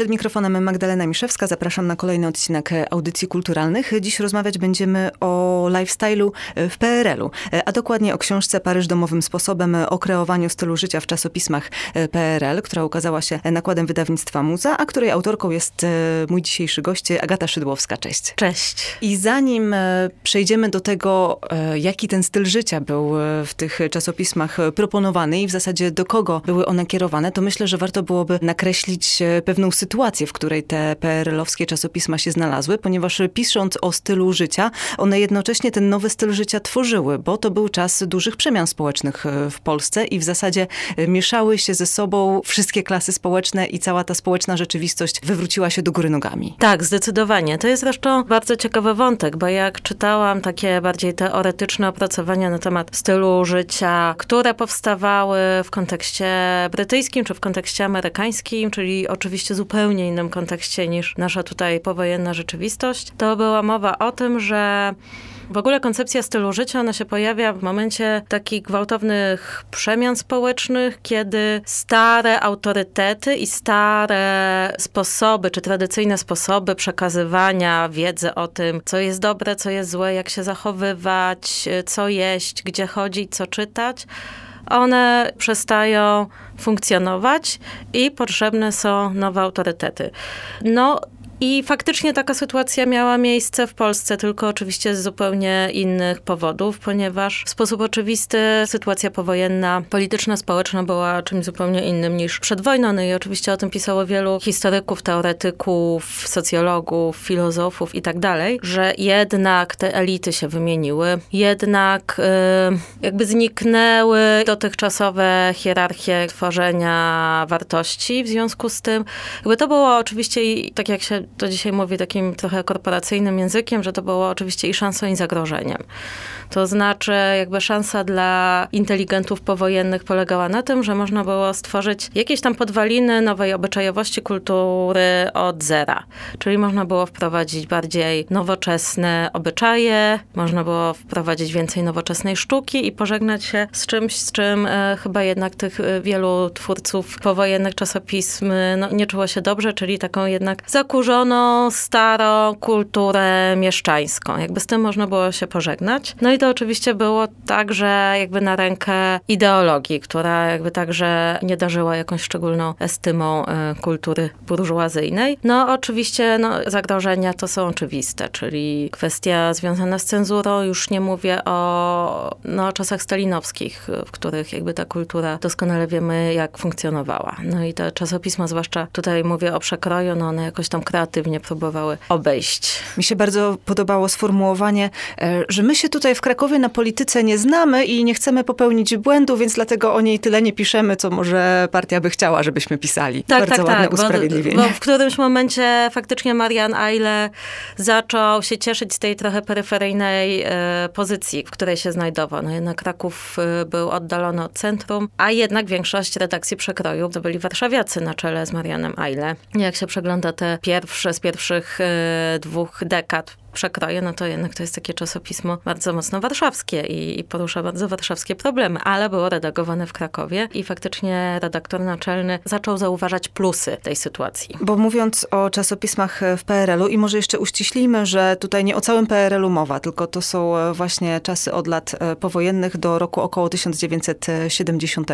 Przed mikrofonem Magdalena Miszewska. Zapraszam na kolejny odcinek audycji kulturalnych. Dziś rozmawiać będziemy o lifestyle'u w PRL-u, a dokładnie o książce Paryż domowym sposobem o kreowaniu stylu życia w czasopismach PRL, która ukazała się nakładem wydawnictwa Muza, a której autorką jest mój dzisiejszy gość Agata Szydłowska. Cześć. Cześć. I zanim przejdziemy do tego, jaki ten styl życia był w tych czasopismach proponowany i w zasadzie do kogo były one kierowane, to myślę, że warto byłoby nakreślić pewną sytuację, w której te PRL-owskie czasopisma się znalazły, ponieważ pisząc o stylu życia, one jednocześnie ten nowy styl życia tworzyły, bo to był czas dużych przemian społecznych e, w Polsce i w zasadzie e, mieszały się ze sobą wszystkie klasy społeczne i cała ta społeczna rzeczywistość wywróciła się do góry nogami. Tak, zdecydowanie. To jest zresztą bardzo ciekawy wątek, bo jak czytałam takie bardziej teoretyczne opracowania na temat stylu życia, które powstawały w kontekście brytyjskim czy w kontekście amerykańskim, czyli oczywiście zupełnie zupełnie innym kontekście niż nasza tutaj powojenna rzeczywistość, to była mowa o tym, że w ogóle koncepcja stylu życia, ona się pojawia w momencie takich gwałtownych przemian społecznych, kiedy stare autorytety i stare sposoby, czy tradycyjne sposoby przekazywania wiedzy o tym, co jest dobre, co jest złe, jak się zachowywać, co jeść, gdzie chodzić, co czytać, one przestają funkcjonować i potrzebne są nowe autorytety. No, i faktycznie taka sytuacja miała miejsce w Polsce, tylko oczywiście z zupełnie innych powodów, ponieważ w sposób oczywisty sytuacja powojenna, polityczna, społeczna była czymś zupełnie innym niż przed wojną. No i oczywiście o tym pisało wielu historyków, teoretyków, socjologów, filozofów i tak dalej, że jednak te elity się wymieniły, jednak yy, jakby zniknęły dotychczasowe hierarchie tworzenia wartości. W związku z tym, jakby to było oczywiście, tak jak się to dzisiaj mówię takim trochę korporacyjnym językiem, że to było oczywiście i szansą, i zagrożeniem. To znaczy, jakby szansa dla inteligentów powojennych polegała na tym, że można było stworzyć jakieś tam podwaliny nowej obyczajowości kultury od zera. Czyli można było wprowadzić bardziej nowoczesne obyczaje, można było wprowadzić więcej nowoczesnej sztuki i pożegnać się z czymś, z czym e, chyba jednak tych e, wielu twórców powojennych czasopism no, nie czuło się dobrze, czyli taką jednak zakurzoną, starą kulturę mieszczańską. Jakby z tym można było się pożegnać. No i to oczywiście było także jakby na rękę ideologii, która jakby także nie darzyła jakąś szczególną estymą e, kultury burżuazyjnej. No oczywiście no, zagrożenia to są oczywiste, czyli kwestia związana z cenzurą, już nie mówię o no, czasach stalinowskich, w których jakby ta kultura doskonale wiemy jak funkcjonowała. No i te czasopisma, zwłaszcza tutaj mówię o przekroju, no one jakoś tam kreatywnie próbowały obejść. Mi się bardzo podobało sformułowanie, e, że my się tutaj w Krakowie na polityce nie znamy i nie chcemy popełnić błędu, więc dlatego o niej tyle nie piszemy, co może partia by chciała, żebyśmy pisali. Tak, Bardzo tak, ładne tak. usprawiedliwienie. Bo, bo w którymś momencie faktycznie Marian Eile zaczął się cieszyć z tej trochę peryferyjnej e, pozycji, w której się znajdował. No jednak Kraków e, był oddalony od centrum, a jednak większość redakcji przekroju to byli warszawiacy na czele z Marianem Eile. Jak się przegląda te pierwsze z pierwszych e, dwóch dekad przekroje, no to jednak to jest takie czasopismo bardzo mocno warszawskie i, i, porusza bardzo warszawskie problemy, ale było redagowane w Krakowie i faktycznie redaktor naczelny zaczął zauważać plusy tej sytuacji. Bo mówiąc o czasopismach w PRL-u i może jeszcze uściślimy, że tutaj nie o całym PRL-u mowa, tylko to są właśnie czasy od lat powojennych do roku około 1970.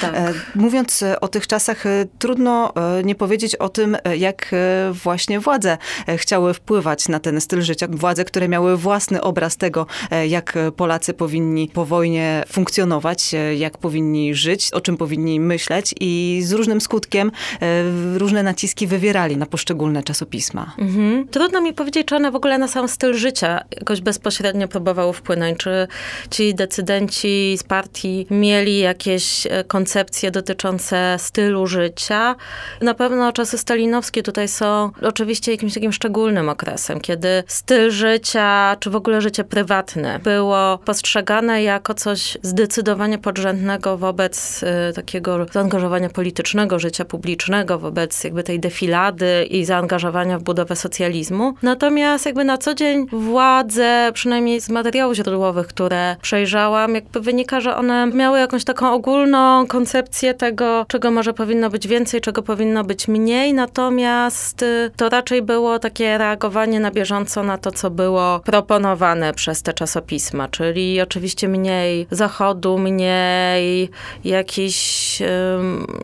Tak. Mówiąc o tych czasach, trudno nie powiedzieć o tym, jak właśnie władze chciały wpływać na ten styl życia życia. Władze, które miały własny obraz tego, e, jak Polacy powinni po wojnie funkcjonować, e, jak powinni żyć, o czym powinni myśleć i z różnym skutkiem e, różne naciski wywierali na poszczególne czasopisma. Mhm. Trudno mi powiedzieć, czy one w ogóle na sam styl życia jakoś bezpośrednio próbowały wpłynąć, czy ci decydenci z partii mieli jakieś koncepcje dotyczące stylu życia. Na pewno czasy stalinowskie tutaj są oczywiście jakimś takim szczególnym okresem, kiedy styl życia, czy w ogóle życie prywatne było postrzegane jako coś zdecydowanie podrzędnego wobec y, takiego zaangażowania politycznego, życia publicznego, wobec jakby tej defilady i zaangażowania w budowę socjalizmu. Natomiast jakby na co dzień władze, przynajmniej z materiałów źródłowych, które przejrzałam, jakby wynika, że one miały jakąś taką ogólną koncepcję tego, czego może powinno być więcej, czego powinno być mniej, natomiast y, to raczej było takie reagowanie na bieżąco na to, co było proponowane przez te czasopisma, czyli oczywiście mniej zachodu, mniej jakiś,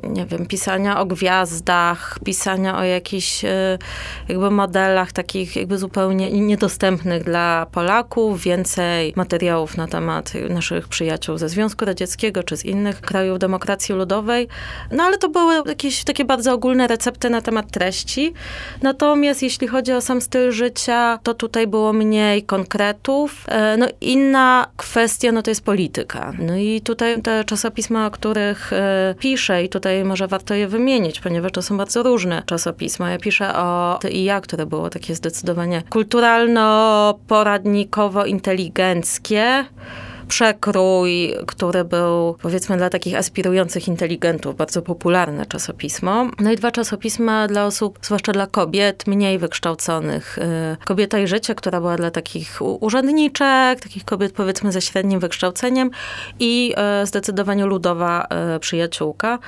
nie wiem, pisania o gwiazdach, pisania o jakichś y, jakby modelach takich jakby zupełnie niedostępnych dla Polaków, więcej materiałów na temat naszych przyjaciół ze Związku Radzieckiego czy z innych krajów demokracji ludowej. No ale to były jakieś takie bardzo ogólne recepty na temat treści. Natomiast jeśli chodzi o sam styl życia, to tutaj było mniej konkretów. E, no inna kwestia, no to jest polityka. No i tutaj te czasopisma, o których e, piszę i tutaj może warto je wymienić, ponieważ to są bardzo różne czasopisma. Ja piszę o Ty i ja, które było takie zdecydowanie kulturalno-poradnikowo-inteligenckie przekrój, który był powiedzmy dla takich aspirujących inteligentów bardzo popularne czasopismo. No i dwa czasopisma dla osób, zwłaszcza dla kobiet mniej wykształconych. Y, Kobieta i życie, która była dla takich urzędniczek, takich kobiet powiedzmy ze średnim wykształceniem i y, zdecydowanie ludowa y, przyjaciółka.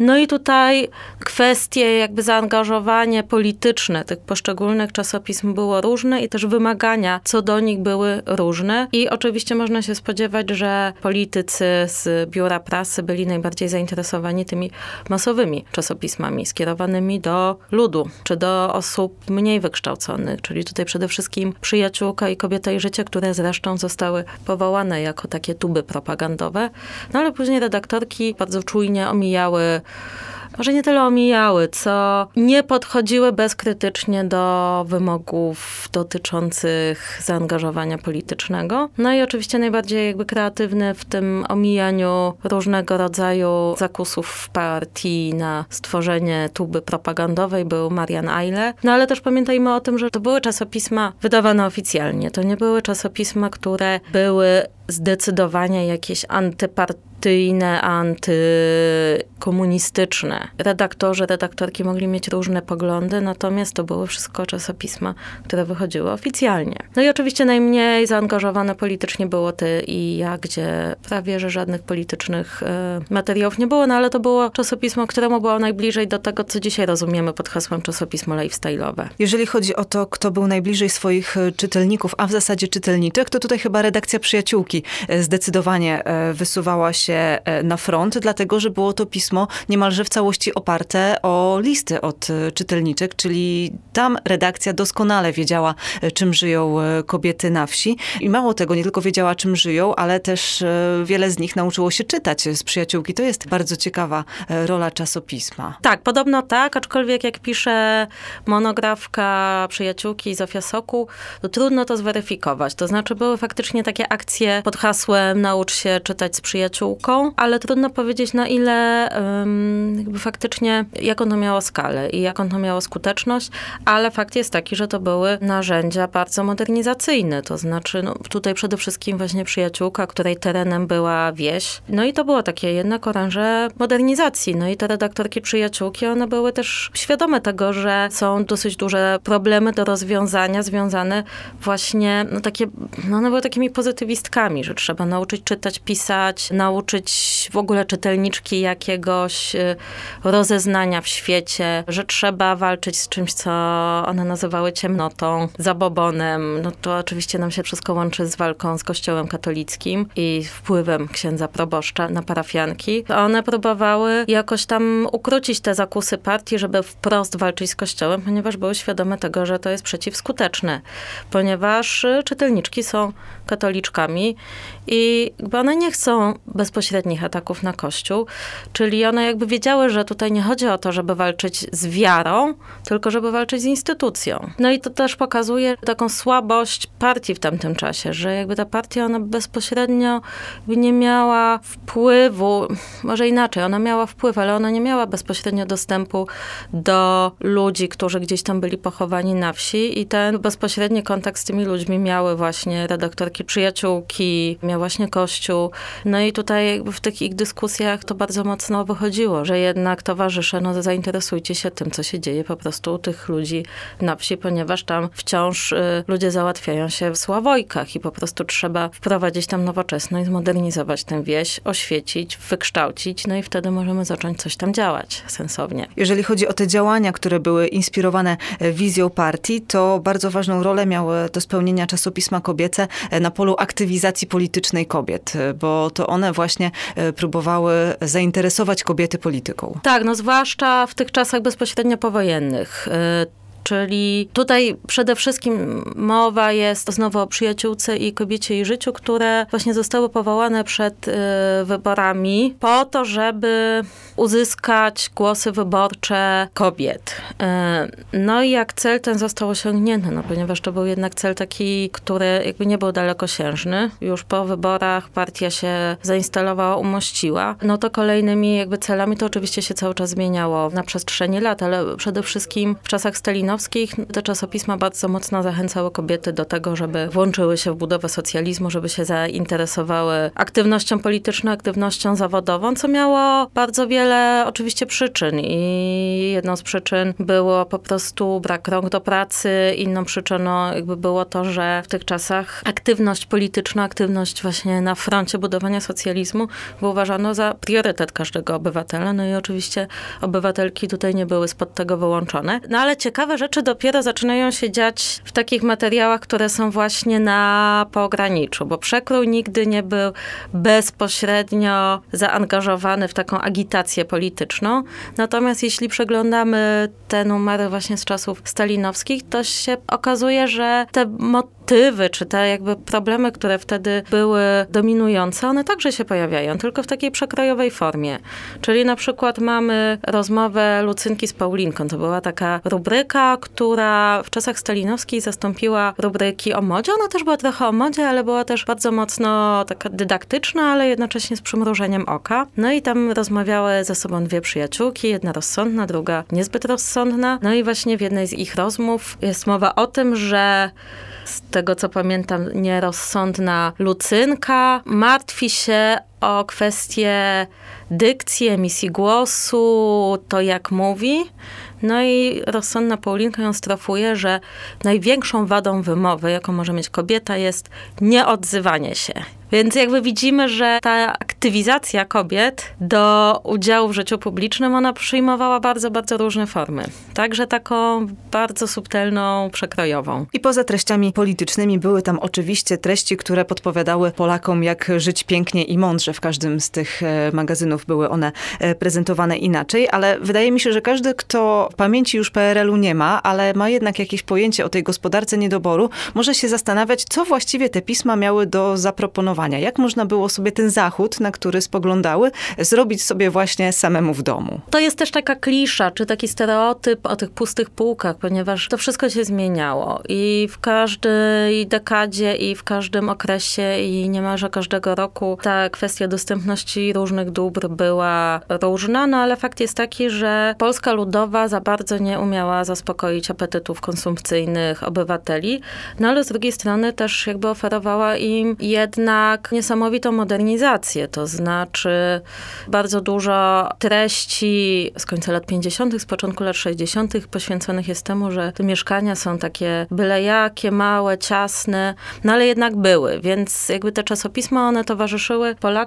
No i tutaj kwestie jakby zaangażowanie polityczne tych poszczególnych czasopism było różne i też wymagania co do nich były różne. I oczywiście można się spodziewać, że politycy z biura prasy byli najbardziej zainteresowani tymi masowymi czasopismami skierowanymi do ludu, czy do osób mniej wykształconych, czyli tutaj przede wszystkim przyjaciółka i kobieta i życie, które zresztą zostały powołane jako takie tuby propagandowe. No ale później redaktorki bardzo czujnie omijały może nie tyle omijały, co nie podchodziły bezkrytycznie do wymogów dotyczących zaangażowania politycznego. No i oczywiście najbardziej jakby kreatywny w tym omijaniu różnego rodzaju zakusów w partii na stworzenie tuby propagandowej był Marian Eile. No ale też pamiętajmy o tym, że to były czasopisma wydawane oficjalnie. To nie były czasopisma, które były zdecydowanie jakieś antypartyjne, antykomunistyczne. Redaktorzy, redaktorki mogli mieć różne poglądy, natomiast to były wszystko czasopisma, które wychodziły oficjalnie. No i oczywiście najmniej zaangażowane politycznie było Ty i ja, gdzie prawie, że żadnych politycznych e, materiałów nie było, no ale to było czasopismo, któremu było najbliżej do tego, co dzisiaj rozumiemy pod hasłem czasopismo lifestyle'owe. Jeżeli chodzi o to, kto był najbliżej swoich e, czytelników, a w zasadzie czytelniczek, to tutaj chyba redakcja Przyjaciółki E, zdecydowanie e, wysuwała się e, na front, dlatego że było to pismo niemalże w całości oparte o listy od czytelniczek, czyli tam redakcja doskonale wiedziała, czym żyją kobiety na wsi. I mało tego, nie tylko wiedziała, czym żyją, ale też wiele z nich nauczyło się czytać z przyjaciółki. To jest bardzo ciekawa rola czasopisma. Tak, podobno tak, aczkolwiek jak pisze monografka przyjaciółki Zofia Soku, to trudno to zweryfikować. To znaczy były faktycznie takie akcje pod hasłem naucz się czytać z przyjaciółką, ale trudno powiedzieć na ile jakby faktycznie, jaką to miało skalę i jaką to miało skuteczność, ale fakt jest taki, że to były narzędzia bardzo modernizacyjne, to znaczy no, tutaj przede wszystkim właśnie przyjaciółka, której terenem była wieś, no i to było takie jednak oręże modernizacji, no i te redaktorki przyjaciółki, one były też świadome tego, że są dosyć duże problemy do rozwiązania związane właśnie, no takie, no one były takimi pozytywistkami, że trzeba nauczyć czytać, pisać, nauczyć w ogóle czytelniczki jakiegoś y, rozeznania w świecie, że trzeba walczyć z czymś, co one nazywały ciemnotą, zabobonem. No to oczywiście nam się wszystko łączy z walką z kościołem katolickim i wpływem księdza proboszcza na parafianki. One próbowały jakoś tam ukrócić te zakusy partii, żeby wprost walczyć z kościołem, ponieważ były świadome tego, że to jest przeciwskuteczne, ponieważ y, czytelniczki są katoliczkami i jakby one nie chcą bezpośrednich ataków na Kościół, czyli one jakby wiedziały, że tutaj nie chodzi o to, żeby walczyć z wiarą, tylko żeby walczyć z instytucją. No i to też pokazuje taką słabość partii w tamtym czasie, że jakby ta partia ona bezpośrednio nie miała wpływu, może inaczej, ona miała wpływ, ale ona nie miała bezpośrednio dostępu do ludzi, którzy gdzieś tam byli pochowani na wsi i ten bezpośredni kontakt z tymi ludźmi miały właśnie redaktorki przyjaciółki, właśnie Kościół. No i tutaj w tych ich dyskusjach to bardzo mocno wychodziło, że jednak towarzysze, no zainteresujcie się tym, co się dzieje po prostu u tych ludzi na wsi, ponieważ tam wciąż y, ludzie załatwiają się w sławojkach i po prostu trzeba wprowadzić tam nowoczesność, zmodernizować tę wieś, oświecić, wykształcić, no i wtedy możemy zacząć coś tam działać sensownie. Jeżeli chodzi o te działania, które były inspirowane e, wizją partii, to bardzo ważną rolę miały do spełnienia czasopisma kobiece e, na polu aktywizacji politycznej kobiet, e, bo to one właśnie próbowały zainteresować kobiety polityką. Tak, no zwłaszcza w tych czasach bezpośrednio powojennych. Czyli tutaj przede wszystkim mowa jest znowu o przyjaciółce i kobiecie i życiu, które właśnie zostały powołane przed y, wyborami po to, żeby uzyskać głosy wyborcze kobiet. Y, no i jak cel ten został osiągnięty, no ponieważ to był jednak cel taki, który jakby nie był dalekosiężny. Już po wyborach partia się zainstalowała, umościła. No to kolejnymi jakby celami to oczywiście się cały czas zmieniało na przestrzeni lat, ale przede wszystkim w czasach Stalina te czasopisma bardzo mocno zachęcały kobiety do tego, żeby włączyły się w budowę socjalizmu, żeby się zainteresowały aktywnością polityczną, aktywnością zawodową, co miało bardzo wiele oczywiście przyczyn. I jedną z przyczyn było po prostu brak rąk do pracy, inną przyczyną jakby było to, że w tych czasach aktywność polityczna, aktywność właśnie na froncie budowania socjalizmu było uważano za priorytet każdego obywatela, no i oczywiście obywatelki tutaj nie były spod tego wyłączone. No ale ciekawe, że rzeczy dopiero zaczynają się dziać w takich materiałach, które są właśnie na pograniczu, bo przekrój nigdy nie był bezpośrednio zaangażowany w taką agitację polityczną. Natomiast jeśli przeglądamy te numery właśnie z czasów stalinowskich, to się okazuje, że te motywy, czy te jakby problemy, które wtedy były dominujące, one także się pojawiają, tylko w takiej przekrojowej formie. Czyli na przykład mamy rozmowę Lucynki z Paulinką. To była taka rubryka, która w czasach stalinowskich zastąpiła rubryki o modzie. Ona też była trochę o modzie, ale była też bardzo mocno taka dydaktyczna, ale jednocześnie z przymrużeniem oka. No i tam rozmawiały ze sobą dwie przyjaciółki, jedna rozsądna, druga niezbyt rozsądna. No i właśnie w jednej z ich rozmów jest mowa o tym, że tego co pamiętam, nierozsądna Lucynka. Martwi się o kwestię dykcji, emisji głosu, to jak mówi. No i rozsądna Paulinka ją strofuje, że największą wadą wymowy, jaką może mieć kobieta, jest nieodzywanie się. Więc jakby widzimy, że ta aktywizacja kobiet do udziału w życiu publicznym, ona przyjmowała bardzo, bardzo różne formy. Także taką bardzo subtelną, przekrojową. I poza treściami politycznymi były tam oczywiście treści, które podpowiadały Polakom, jak żyć pięknie i mądrze. W każdym z tych e, magazynów były one e, prezentowane inaczej, ale wydaje mi się, że każdy, kto pamięci już PRL-u nie ma, ale ma jednak jakieś pojęcie o tej gospodarce niedoboru, może się zastanawiać, co właściwie te pisma miały do zaproponowania jak można było sobie ten zachód, na który spoglądały, zrobić sobie właśnie samemu w domu? To jest też taka klisza, czy taki stereotyp o tych pustych półkach, ponieważ to wszystko się zmieniało i w każdej dekadzie i w każdym okresie i niemalże każdego roku ta kwestia dostępności różnych dóbr była różna, no ale fakt jest taki, że Polska Ludowa za bardzo nie umiała zaspokoić apetytów konsumpcyjnych obywateli, no ale z drugiej strony też jakby oferowała im jedna jednak niesamowitą modernizację, to znaczy bardzo dużo treści z końca lat 50., z początku lat 60. poświęconych jest temu, że te mieszkania są takie byle jakie, małe, ciasne, no ale jednak były, więc jakby te czasopisma, one towarzyszyły Polakom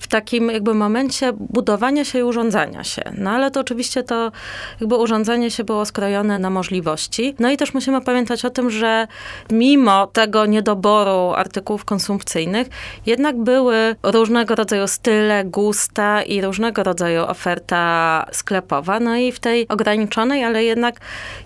w takim jakby momencie budowania się i urządzania się. No ale to oczywiście to jakby urządzanie się było skrojone na możliwości. No i też musimy pamiętać o tym, że mimo tego niedoboru artykułów konsumpcyjnych, jednak były różnego rodzaju style, gusta i różnego rodzaju oferta sklepowa. No i w tej ograniczonej, ale jednak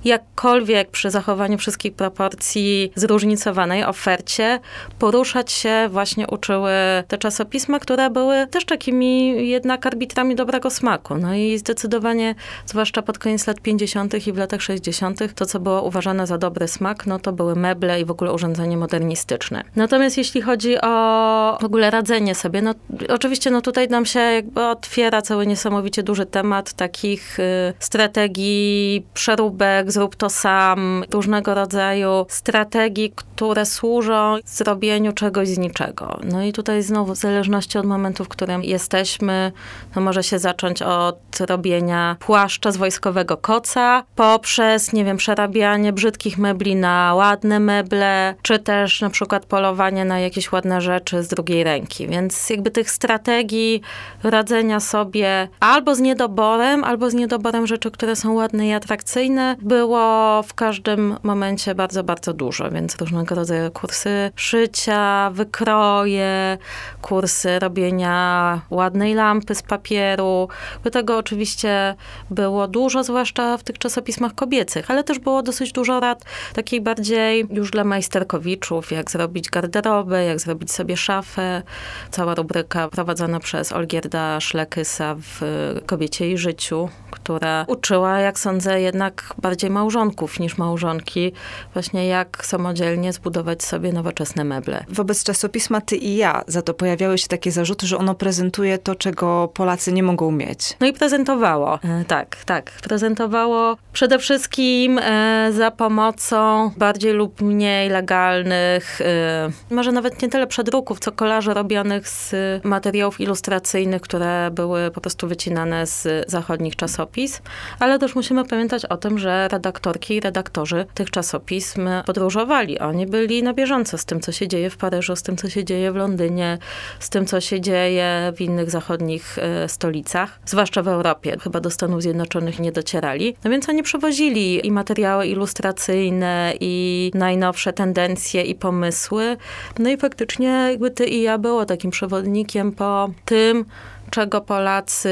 jakkolwiek przy zachowaniu wszystkich proporcji zróżnicowanej ofercie poruszać się właśnie uczyły te czasopisma, które były też takimi jednak arbitrami dobrego smaku. No i zdecydowanie, zwłaszcza pod koniec lat 50. i w latach 60., to co było uważane za dobry smak, no to były meble i w ogóle urządzenie modernistyczne. Natomiast jeśli chodzi o w ogóle radzenie sobie, no oczywiście no tutaj nam się jakby otwiera cały niesamowicie duży temat takich y, strategii przeróbek, zrób to sam, różnego rodzaju strategii, które służą zrobieniu czegoś z niczego. No i tutaj znowu w zależności od momentu, w którym jesteśmy, no może się zacząć od robienia płaszcza z wojskowego koca, poprzez, nie wiem, przerabianie brzydkich mebli na ładne meble, czy też na przykład polowanie na jakieś ładne rzeczy z drugiej ręki. Więc jakby tych strategii radzenia sobie albo z niedoborem, albo z niedoborem rzeczy, które są ładne i atrakcyjne, było w każdym momencie bardzo, bardzo dużo. Więc różnego rodzaju kursy szycia, wykroje, kursy robienia ładnej lampy z papieru. Tego oczywiście było dużo, zwłaszcza w tych czasopismach kobiecych, ale też było dosyć dużo rad takiej bardziej już dla majsterkowiczów, jak zrobić garderobę, jak zrobić sobie szafę. Cała rubryka prowadzona przez Olgierda Szlekysa w Kobiecie i Życiu, która uczyła, jak sądzę, jednak bardziej małżonków niż małżonki, właśnie jak samodzielnie zbudować sobie nowoczesne meble. Wobec czasopisma Ty i ja za to pojawiały się takie zarzuty, że ono prezentuje to, czego Polacy nie mogą mieć. No i prezentowało. E, tak, tak. Prezentowało przede wszystkim e, za pomocą bardziej lub mniej legalnych, e, może nawet nie tyle przedruków, co kolarzy robionych z materiałów ilustracyjnych, które były po prostu wycinane z zachodnich czasopis. Ale też musimy pamiętać o tym, że redaktorki i redaktorzy tych czasopism podróżowali. Oni byli na bieżąco z tym, co się dzieje w Paryżu, z tym, co się dzieje w Londynie, z tym, co się dzieje w innych zachodnich stolicach, zwłaszcza w Europie. Chyba do Stanów Zjednoczonych nie docierali. No więc oni przywozili i materiały ilustracyjne, i najnowsze tendencje i pomysły. No i faktycznie jakby ty i ja było takim przewodnikiem po tym, czego Polacy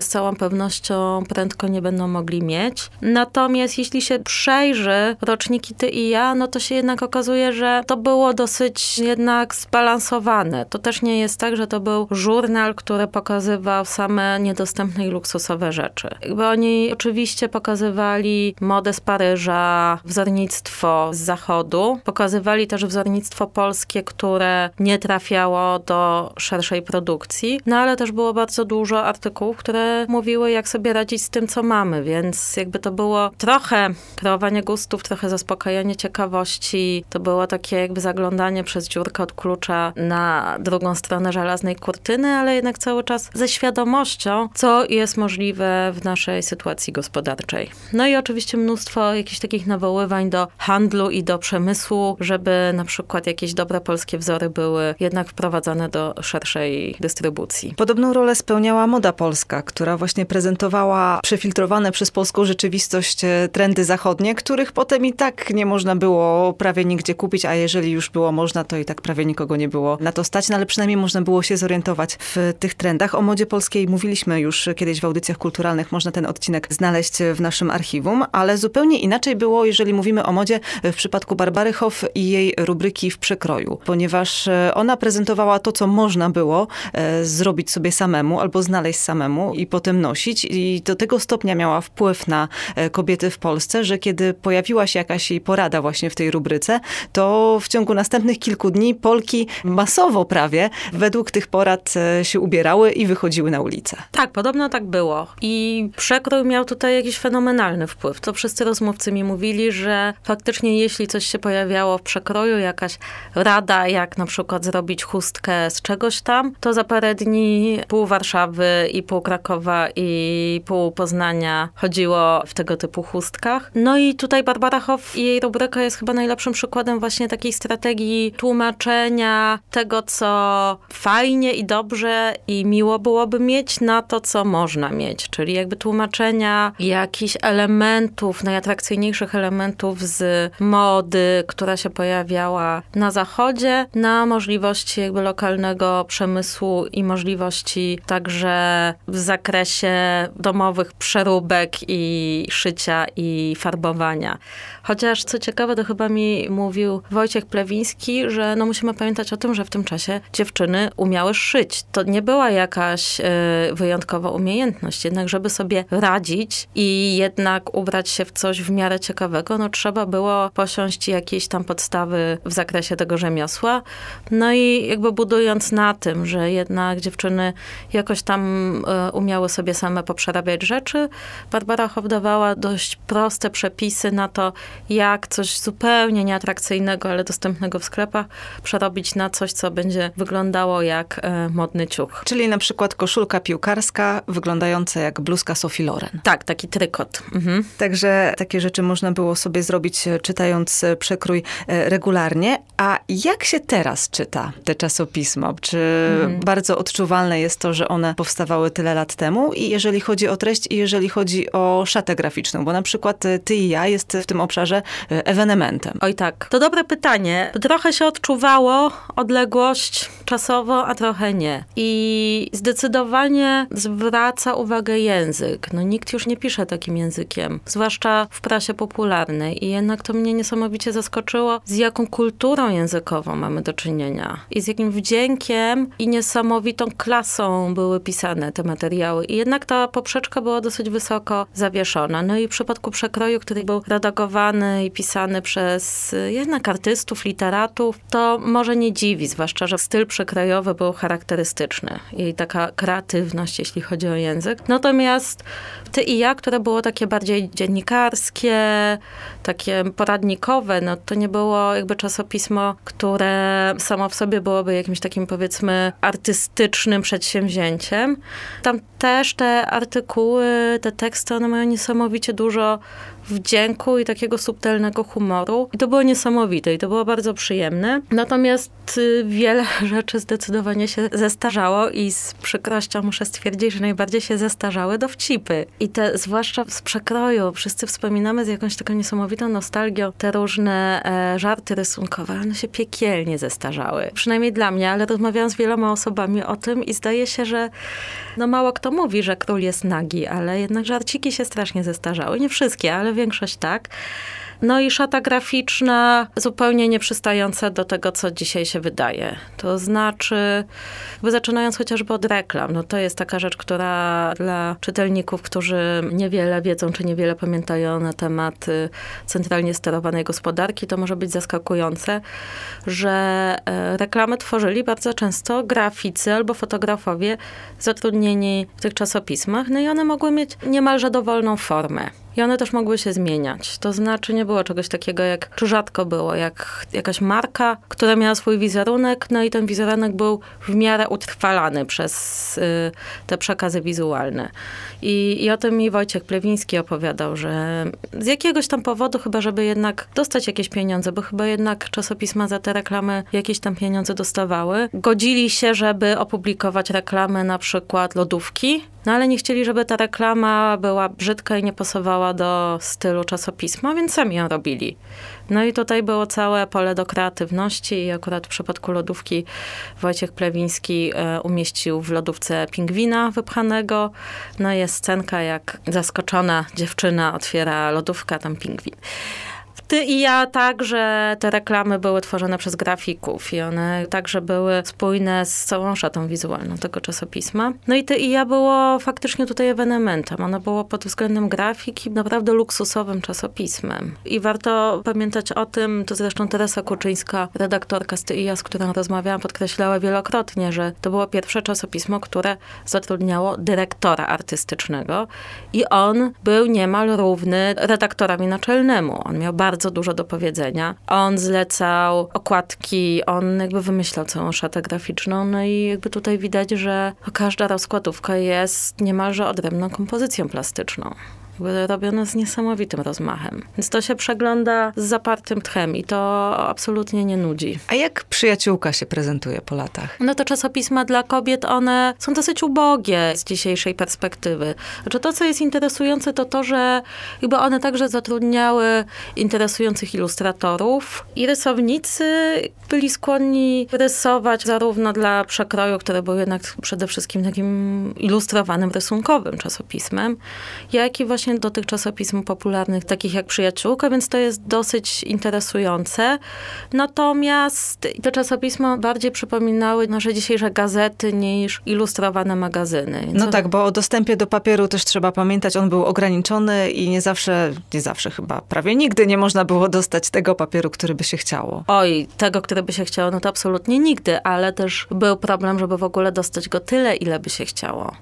z całą pewnością prędko nie będą mogli mieć. Natomiast jeśli się przejrzy roczniki Ty i ja, no to się jednak okazuje, że to było dosyć jednak zbalansowane. To też nie jest tak, że to był żurnal, który pokazywał same niedostępne i luksusowe rzeczy. Oni oczywiście pokazywali modę z Paryża, wzornictwo z zachodu, pokazywali też wzornictwo polskie, które nie trafiało do szerszej produkcji, no ale też było bardzo dużo artykułów, które mówiły, jak sobie radzić z tym, co mamy, więc jakby to było trochę kreowanie gustów, trochę zaspokajanie ciekawości. To było takie jakby zaglądanie przez dziurkę od klucza na drugą stronę żelaznej kurtyny, ale jednak cały czas ze świadomością, co jest możliwe w naszej sytuacji gospodarczej. No i oczywiście mnóstwo jakichś takich nawoływań do handlu i do przemysłu, żeby na przykład jakieś dobre polskie wzory były jednak wprowadzane do szerszej dystrybucji. Podobną rolę spełniała moda polska, która właśnie prezentowała przefiltrowane przez polską rzeczywistość e, trendy zachodnie, których potem i tak nie można było prawie nigdzie kupić, a jeżeli już było można, to i tak prawie nikogo nie było na to stać, no ale przynajmniej można było się zorientować w tych trendach. O modzie polskiej mówiliśmy już kiedyś w audycjach kulturalnych, można ten odcinek znaleźć w naszym archiwum, ale zupełnie inaczej było, jeżeli mówimy o modzie w przypadku Barbary Hoff i jej rubryki w przekroju, ponieważ e, ona prezentowała to, co można było e, zrobić sobie samemu samemu albo znaleźć samemu i potem nosić. I do tego stopnia miała wpływ na e, kobiety w Polsce, że kiedy pojawiła się jakaś jej porada właśnie w tej rubryce, to w ciągu następnych kilku dni Polki masowo prawie według tych porad e, się ubierały i wychodziły na ulicę. Tak, podobno tak było. I przekrój miał tutaj jakiś fenomenalny wpływ. To wszyscy rozmówcy mi mówili, że faktycznie jeśli coś się pojawiało w przekroju, jakaś rada, jak na przykład zrobić chustkę z czegoś tam, to za parę dni pół Warszawy i pół Krakowa i pół Poznania chodziło w tego typu chustkach. No i tutaj Barbara Hoff i jej rubryka jest chyba najlepszym przykładem właśnie takiej strategii tłumaczenia tego, co fajnie i dobrze i miło byłoby mieć na to, co można mieć. Czyli jakby tłumaczenia jakichś elementów, najatrakcyjniejszych elementów z mody, która się pojawiała na zachodzie, na możliwości jakby lokalnego przemysłu i możliwości także w zakresie domowych przeróbek i szycia i farbowania. Chociaż co ciekawe, to chyba mi mówił Wojciech Plewiński, że no musimy pamiętać o tym, że w tym czasie dziewczyny umiały szyć. To nie była jakaś y, wyjątkowa umiejętność, jednak żeby sobie radzić i jednak ubrać się w coś w miarę ciekawego, no trzeba było posiąść jakieś tam podstawy w zakresie tego rzemiosła. No i jakby budując na tym, że jednak dziewczyny jakoś tam y, umiały sobie same poprzerabiać rzeczy, Barbara Hoff dawała dość proste przepisy na to, jak coś zupełnie nieatrakcyjnego, ale dostępnego w sklepach, przerobić na coś, co będzie wyglądało jak e, modny ciuch. Czyli na przykład koszulka piłkarska wyglądająca jak bluzka Sophie Loren. Tak, taki trykot. Mhm. Także takie rzeczy można było sobie zrobić e, czytając e, przekrój e, regularnie. A jak się teraz czyta te czasopisma? Czy mhm. bardzo odczuwalne jest to, że one powstawały tyle lat temu? I jeżeli chodzi o treść i jeżeli chodzi o szatę graficzną, bo na przykład ty i ja jest w tym obszarze ewenementem. Oj tak, to dobre pytanie. Trochę się odczuwało odległość czasowo, a trochę nie. I zdecydowanie zwraca uwagę język. No nikt już nie pisze takim językiem, zwłaszcza w prasie popularnej. I jednak to mnie niesamowicie zaskoczyło, z jaką kulturą językową mamy do czynienia. I z jakim wdziękiem i niesamowitą klasą były pisane te materiały. I jednak ta poprzeczka była dosyć wysoko zawieszona. No i w przypadku przekroju, który był redagowany i pisany przez jednak artystów, literatów, to może nie dziwi, zwłaszcza, że styl przekrojowy był charakterystyczny i taka kreatywność, jeśli chodzi o język. Natomiast ty i ja, które było takie bardziej dziennikarskie, takie poradnikowe, no to nie było jakby czasopismo, które samo w sobie byłoby jakimś takim powiedzmy artystycznym przedsięwzięciem. Tam też te artykuły, te teksty, one mają niesamowicie dużo wdzięku i takiego subtelnego humoru. I to było niesamowite i to było bardzo przyjemne. Natomiast y, wiele rzeczy zdecydowanie się zestarzało i z przykrością muszę stwierdzić, że najbardziej się zestarzały dowcipy. I te, zwłaszcza z przekroju, wszyscy wspominamy z jakąś taką niesamowitą nostalgią te różne e, żarty rysunkowe, one się piekielnie zestarzały. Przynajmniej dla mnie, ale rozmawiałam z wieloma osobami o tym i zdaje się, że no mało kto mówi, że król jest nagi, ale jednak żarciki się strasznie zestarzały. Nie wszystkie, ale większość tak. No i szata graficzna zupełnie nieprzystająca do tego, co dzisiaj się wydaje. To znaczy, zaczynając chociażby od reklam, no to jest taka rzecz, która dla czytelników, którzy niewiele wiedzą, czy niewiele pamiętają na temat y, centralnie sterowanej gospodarki, to może być zaskakujące, że e, reklamy tworzyli bardzo często graficy albo fotografowie zatrudnieni w tych czasopismach, no i one mogły mieć niemalże dowolną formę. I one też mogły się zmieniać. To znaczy nie było czegoś takiego jak, czy rzadko było, jak jakaś marka, która miała swój wizerunek, no i ten wizerunek był w miarę utrwalany przez y, te przekazy wizualne. I, I o tym mi Wojciech Plewiński opowiadał, że z jakiegoś tam powodu, chyba żeby jednak dostać jakieś pieniądze, bo chyba jednak czasopisma za te reklamy jakieś tam pieniądze dostawały, godzili się, żeby opublikować reklamę na przykład lodówki, no ale nie chcieli, żeby ta reklama była brzydka i nie pasowała do stylu czasopisma, więc sami ją robili. No i tutaj było całe pole do kreatywności i akurat w przypadku lodówki Wojciech Plewiński e, umieścił w lodówce pingwina wypchanego. No jest scenka, jak zaskoczona dziewczyna otwiera lodówkę, tam pingwin. Ty i ja także te reklamy były tworzone przez grafików i one także były spójne z całą szatą wizualną tego czasopisma. No i Ty i ja było faktycznie tutaj ewenementem. Ono było pod względem grafiki naprawdę luksusowym czasopismem. I warto pamiętać o tym, to zresztą Teresa Kuczyńska, redaktorka z Ty i ja, z którą rozmawiałam, podkreślała wielokrotnie, że to było pierwsze czasopismo, które zatrudniało dyrektora artystycznego i on był niemal równy redaktorowi naczelnemu. On miał bardzo bardzo dużo do powiedzenia. On zlecał okładki, on jakby wymyślał całą szatę graficzną, no i jakby tutaj widać, że każda rozkładówka jest niemalże odrębną kompozycją plastyczną. Robione z niesamowitym rozmachem. Więc to się przegląda z zapartym tchem i to absolutnie nie nudzi. A jak przyjaciółka się prezentuje po latach? No to czasopisma dla kobiet, one są dosyć ubogie z dzisiejszej perspektywy. Znaczy to, co jest interesujące, to to, że jakby one także zatrudniały interesujących ilustratorów i rysownicy byli skłonni rysować zarówno dla przekroju, które były jednak przede wszystkim takim ilustrowanym, rysunkowym czasopismem, jak i właśnie do tych czasopism popularnych, takich jak Przyjaciółka, więc to jest dosyć interesujące. Natomiast te czasopisma bardziej przypominały nasze dzisiejsze gazety niż ilustrowane magazyny. No tak, bo o dostępie do papieru też trzeba pamiętać, on był ograniczony i nie zawsze, nie zawsze chyba, prawie nigdy nie można było dostać tego papieru, który by się chciało. Oj, tego, który by się chciało, no to absolutnie nigdy, ale też był problem, żeby w ogóle dostać go tyle, ile by się chciało.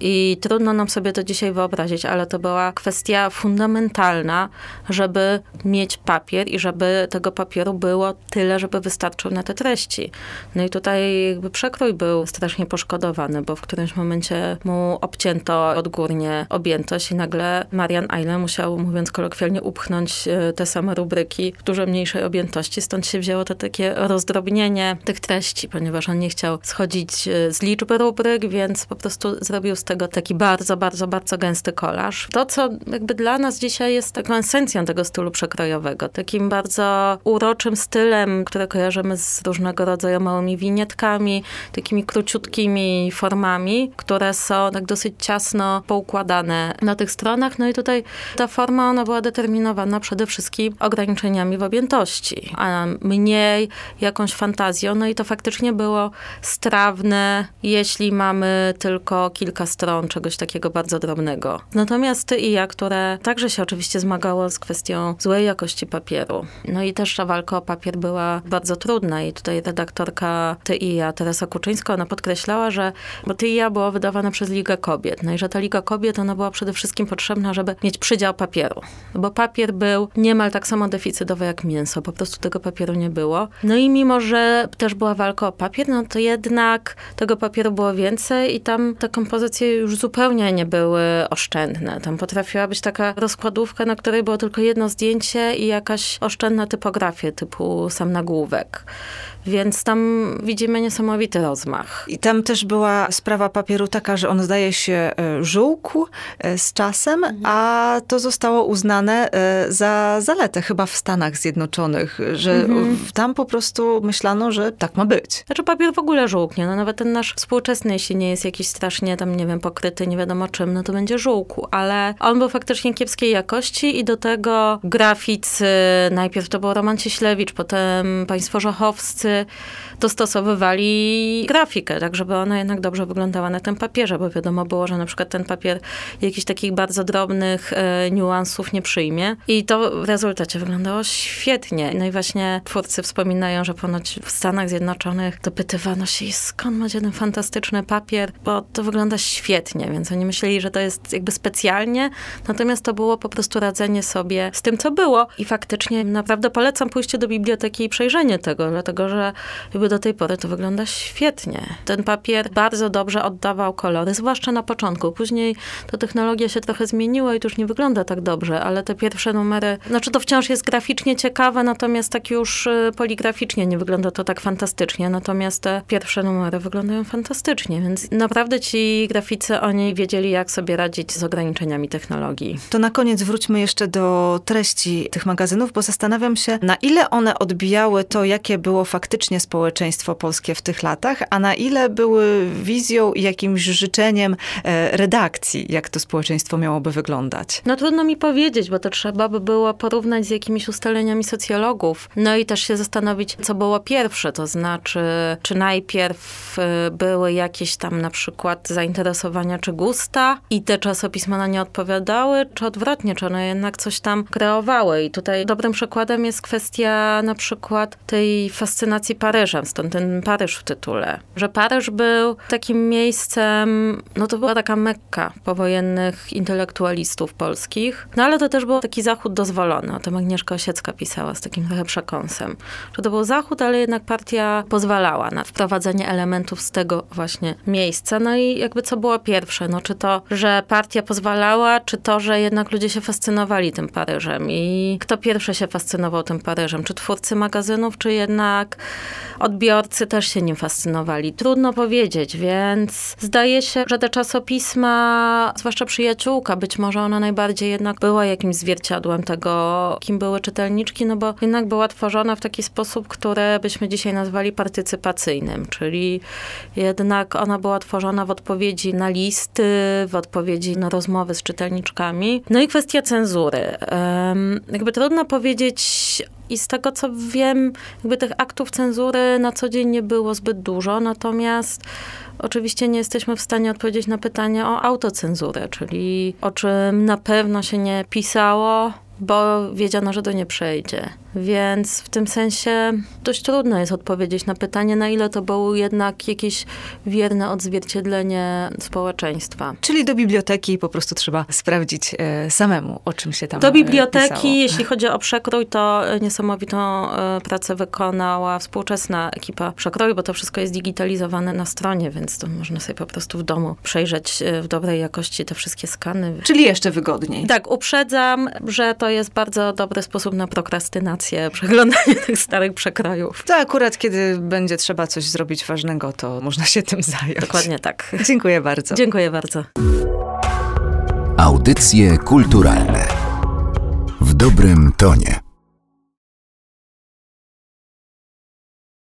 I trudno nam sobie to dzisiaj wyobrazić, ale to była kwestia fundamentalna, żeby mieć papier i żeby tego papieru było tyle, żeby wystarczył na te treści. No i tutaj jakby przekrój był strasznie poszkodowany, bo w którymś momencie mu obcięto odgórnie objętość i nagle Marian Eile musiał, mówiąc kolokwialnie, upchnąć e, te same rubryki w dużo mniejszej objętości. Stąd się wzięło to takie rozdrobnienie tych treści, ponieważ on nie chciał schodzić e, z liczby rubryk, więc po prostu zrobił z tego taki bardzo, bardzo, bardzo gęsty kolaż. To, co jakby dla nas dzisiaj jest taką esencją tego stylu przekrojowego, takim bardzo uroczym stylem, które kojarzymy z różnego rodzaju małymi winietkami, takimi króciutkimi formami, które są tak dosyć ciasno poukładane na tych stronach. No i tutaj ta forma, ona była determinowana przede wszystkim ograniczeniami w objętości, a mniej jakąś fantazją. No i to faktycznie było strawne, jeśli mamy tylko kilka stron czegoś takiego bardzo drobnego. Natomiast ty i ja, które także się oczywiście zmagało z kwestią złej jakości papieru. No i też ta walka o papier była bardzo trudna i tutaj redaktorka ty i ja, Teresa Kuczyńska, ona podkreślała, że bo ty i ja było wydawane przez Ligę Kobiet. No i że ta Liga Kobiet, ona była przede wszystkim potrzebna, żeby mieć przydział papieru. Bo papier był niemal tak samo deficytowy jak mięso. Po prostu tego papieru nie było. No i mimo, że też była walka o papier, no to jednak tego papieru było więcej i tam te już zupełnie nie były oszczędne. Tam potrafiła być taka rozkładówka, na której było tylko jedno zdjęcie i jakaś oszczędna typografia typu sam nagłówek. Więc tam widzimy niesamowity rozmach. I tam też była sprawa papieru taka, że on zdaje się e, żółkł e, z czasem, mhm. a to zostało uznane e, za zaletę chyba w Stanach Zjednoczonych, że mhm. tam po prostu myślano, że tak ma być. Znaczy papier w ogóle żółknie, no nawet ten nasz współczesny, jeśli nie jest jakiś strasznie tam, nie wiem, pokryty nie wiadomo czym, no to będzie żółkł, ale on był faktycznie kiepskiej jakości i do tego graficy, najpierw to był Roman Cieślewicz, potem państwo żochowscy, dostosowywali grafikę, tak żeby ona jednak dobrze wyglądała na tym papierze, bo wiadomo było, że na przykład ten papier jakichś takich bardzo drobnych e, niuansów nie przyjmie. I to w rezultacie wyglądało świetnie. No i właśnie twórcy wspominają, że ponoć w Stanach Zjednoczonych dopytywano się, skąd macie ten fantastyczny papier, bo to wygląda świetnie, więc oni myśleli, że to jest jakby specjalnie, natomiast to było po prostu radzenie sobie z tym, co było. I faktycznie naprawdę polecam pójście do biblioteki i przejrzenie tego, dlatego że jakby do tej pory to wygląda świetnie. Ten papier bardzo dobrze oddawał kolory, zwłaszcza na początku. Później to technologia się trochę zmieniła i to już nie wygląda tak dobrze, ale te pierwsze numery, znaczy to wciąż jest graficznie ciekawe, natomiast tak już y, poligraficznie nie wygląda to tak fantastycznie, natomiast te pierwsze numery wyglądają fantastycznie, więc naprawdę ci graficy, oni wiedzieli, jak sobie radzić z ograniczeniami technologii. To na koniec wróćmy jeszcze do treści tych magazynów, bo zastanawiam się, na ile one odbijały to, jakie było faktycznie faktycznie społeczeństwo polskie w tych latach, a na ile były wizją i jakimś życzeniem e, redakcji, jak to społeczeństwo miałoby wyglądać? No trudno mi powiedzieć, bo to trzeba by było porównać z jakimiś ustaleniami socjologów. No i też się zastanowić, co było pierwsze, to znaczy, czy najpierw e, były jakieś tam na przykład zainteresowania czy gusta i te czasopisma na nie odpowiadały, czy odwrotnie, czy one jednak coś tam kreowały. I tutaj dobrym przykładem jest kwestia na przykład tej fascynacji Paryżem, stąd ten Paryż w tytule. Że Paryż był takim miejscem, no to była taka mekka powojennych intelektualistów polskich, no ale to też był taki zachód dozwolony. O tym Agnieszka Osiecka pisała z takim trochę przekąsem. Że to był zachód, ale jednak partia pozwalała na wprowadzenie elementów z tego właśnie miejsca. No i jakby co było pierwsze? No czy to, że partia pozwalała czy to, że jednak ludzie się fascynowali tym Paryżem i kto pierwszy się fascynował tym Paryżem? Czy twórcy magazynów, czy jednak odbiorcy też się nim fascynowali? Trudno powiedzieć, więc zdaje się, że te czasopisma, zwłaszcza przyjaciółka, być może ona najbardziej jednak była jakimś zwierciadłem tego, kim były czytelniczki, no bo jednak była tworzona w taki sposób, który byśmy dzisiaj nazwali partycypacyjnym, czyli jednak ona była tworzona w odpowiedzi na listy, w odpowiedzi na rozmowy z czytelniczkami. No i kwestia cenzury. Jakby trudno powiedzieć i z tego co wiem, jakby tych aktów cenzury na co dzień nie było zbyt dużo, natomiast oczywiście nie jesteśmy w stanie odpowiedzieć na pytanie o autocenzurę, czyli o czym na pewno się nie pisało, bo wiedziano, że to nie przejdzie. Więc w tym sensie dość trudno jest odpowiedzieć na pytanie, na ile to było jednak jakieś wierne odzwierciedlenie społeczeństwa. Czyli do biblioteki po prostu trzeba sprawdzić e, samemu, o czym się tam Do biblioteki, pisało. jeśli chodzi o przekrój, to niesamowitą e, pracę wykonała współczesna ekipa przekroju, bo to wszystko jest digitalizowane na stronie, więc to można sobie po prostu w domu przejrzeć e, w dobrej jakości te wszystkie skany. Czyli jeszcze wygodniej. Tak, uprzedzam, że to jest bardzo dobry sposób na prokrastynację, przeglądanie tych starych przekrojów. To akurat, kiedy będzie trzeba coś zrobić ważnego, to można się tym zająć. Dokładnie tak. Dziękuję bardzo. Dziękuję bardzo. Audycje kulturalne w dobrym tonie.